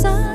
this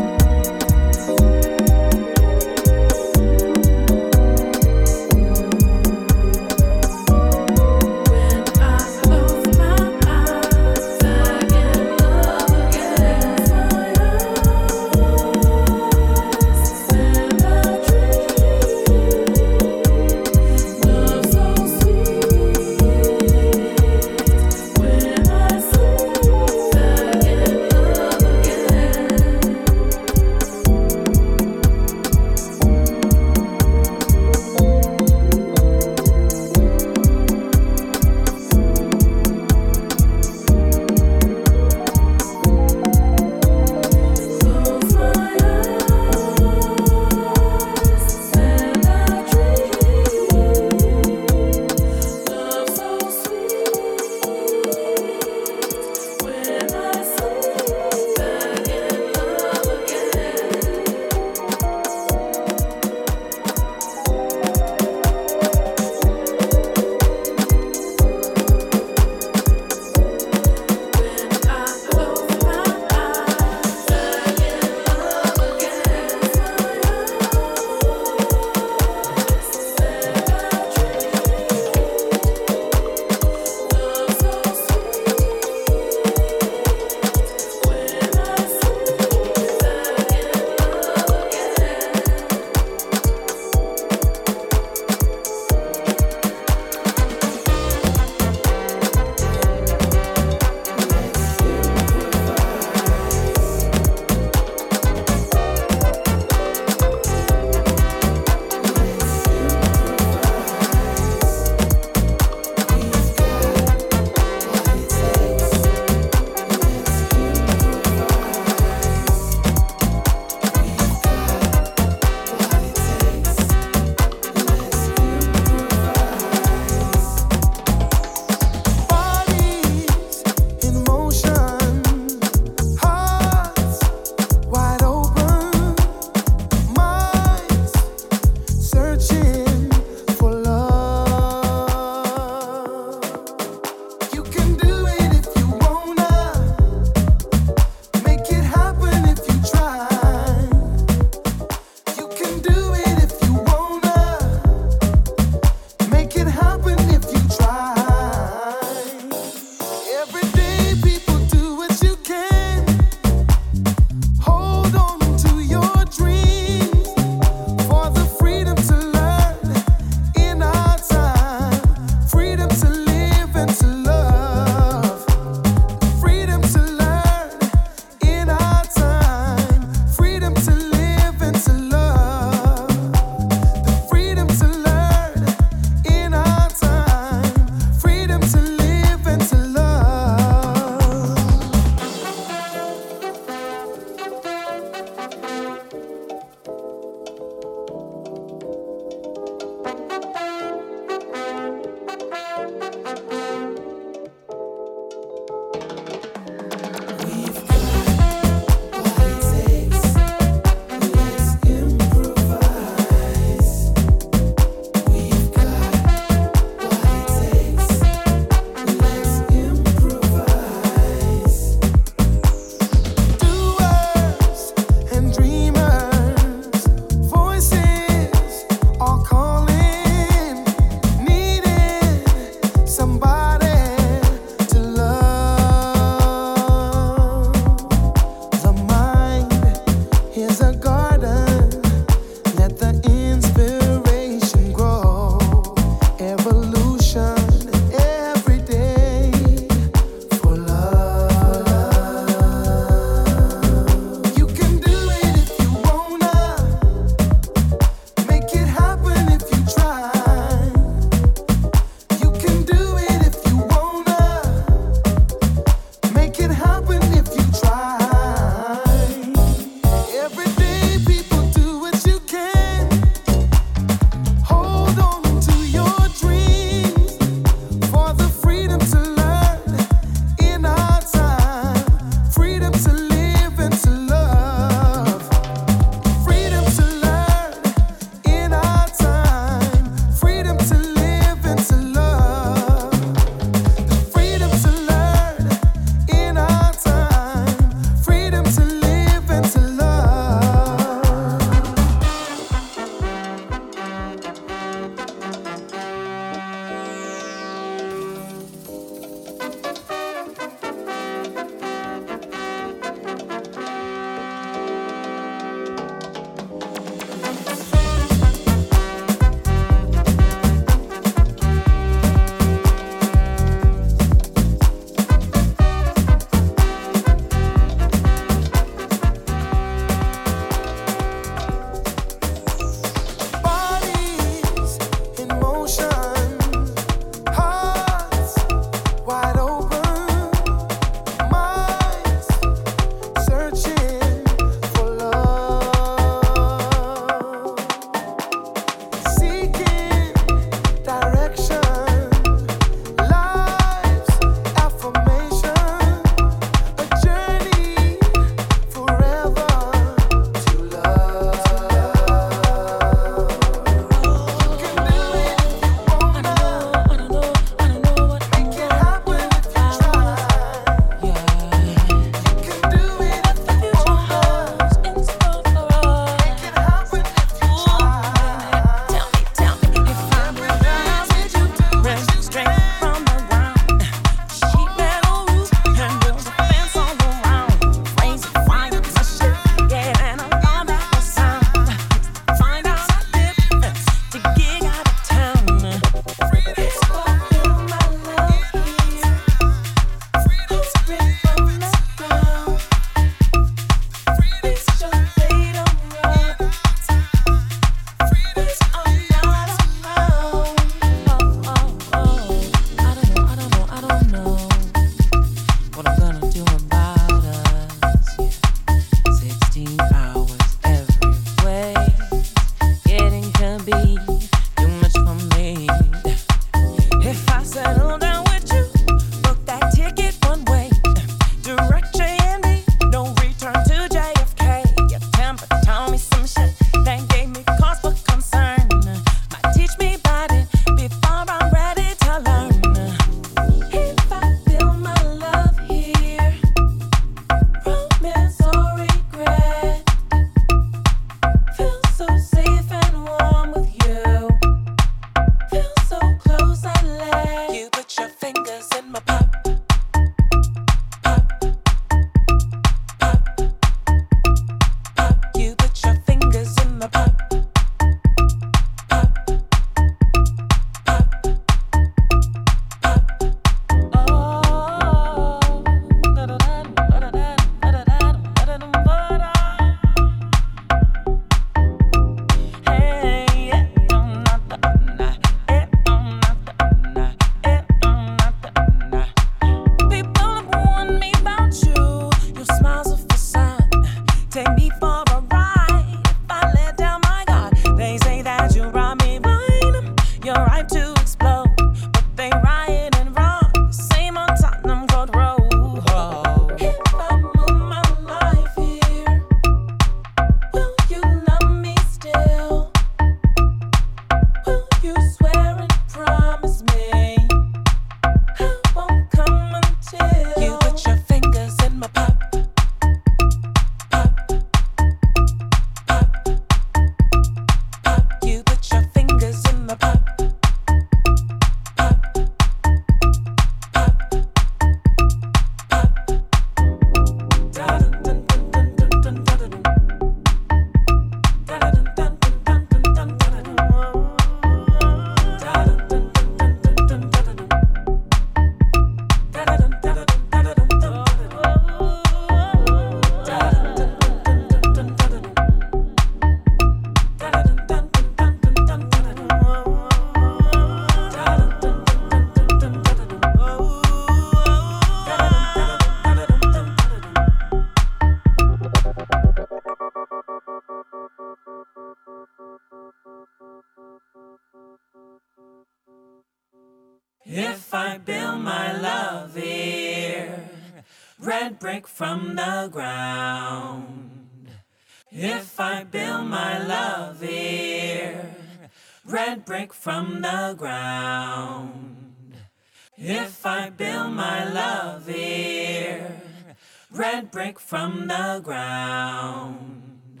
from the ground.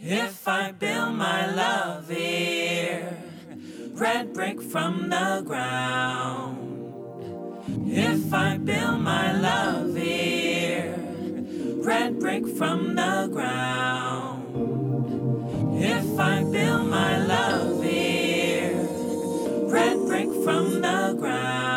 If I build my love here, red brick from the ground. If I build my love here, red brick from the ground. If I build my love here, red brick from the ground.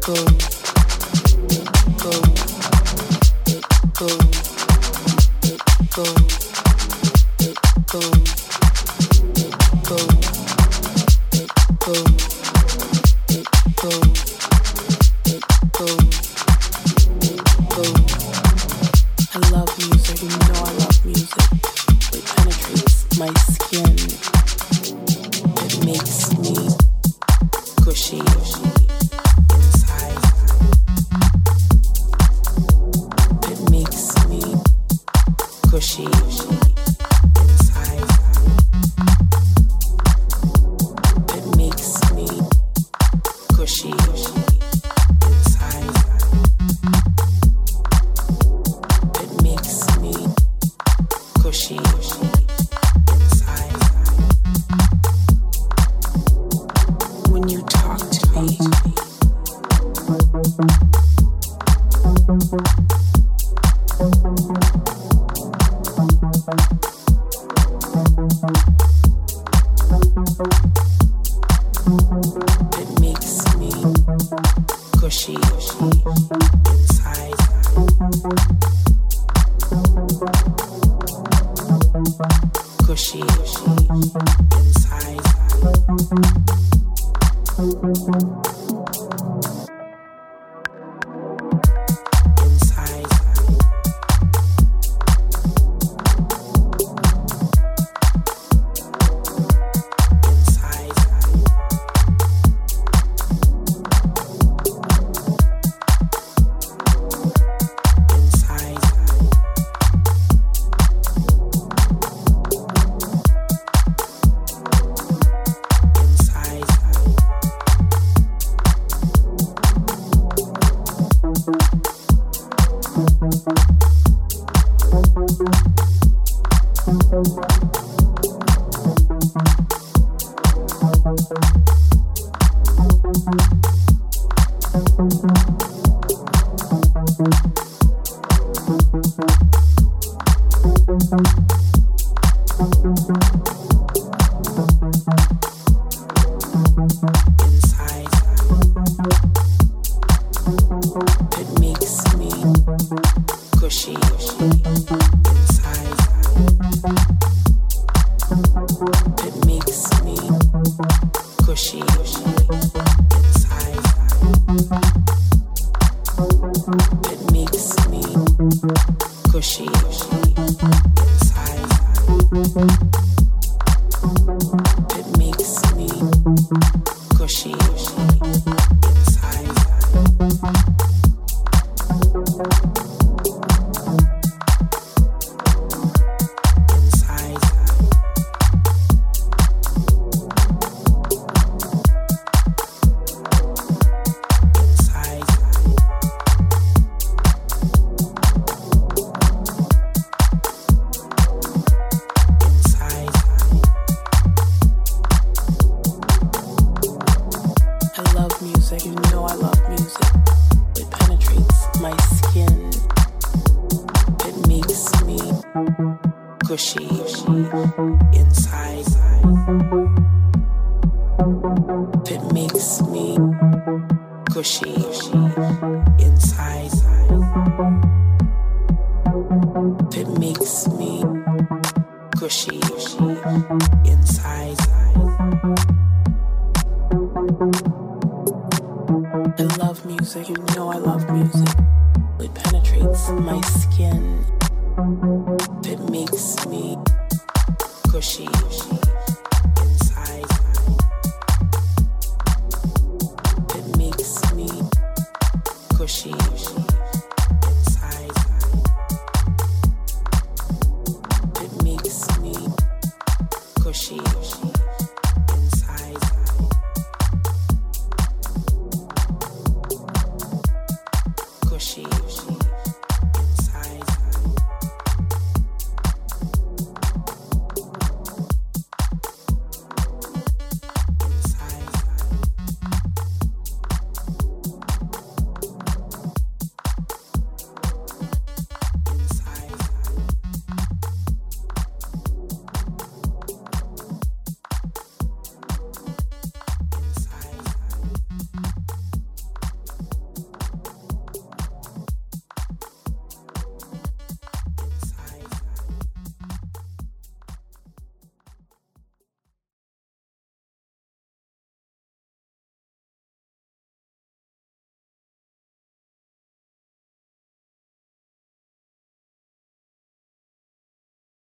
Thank you. She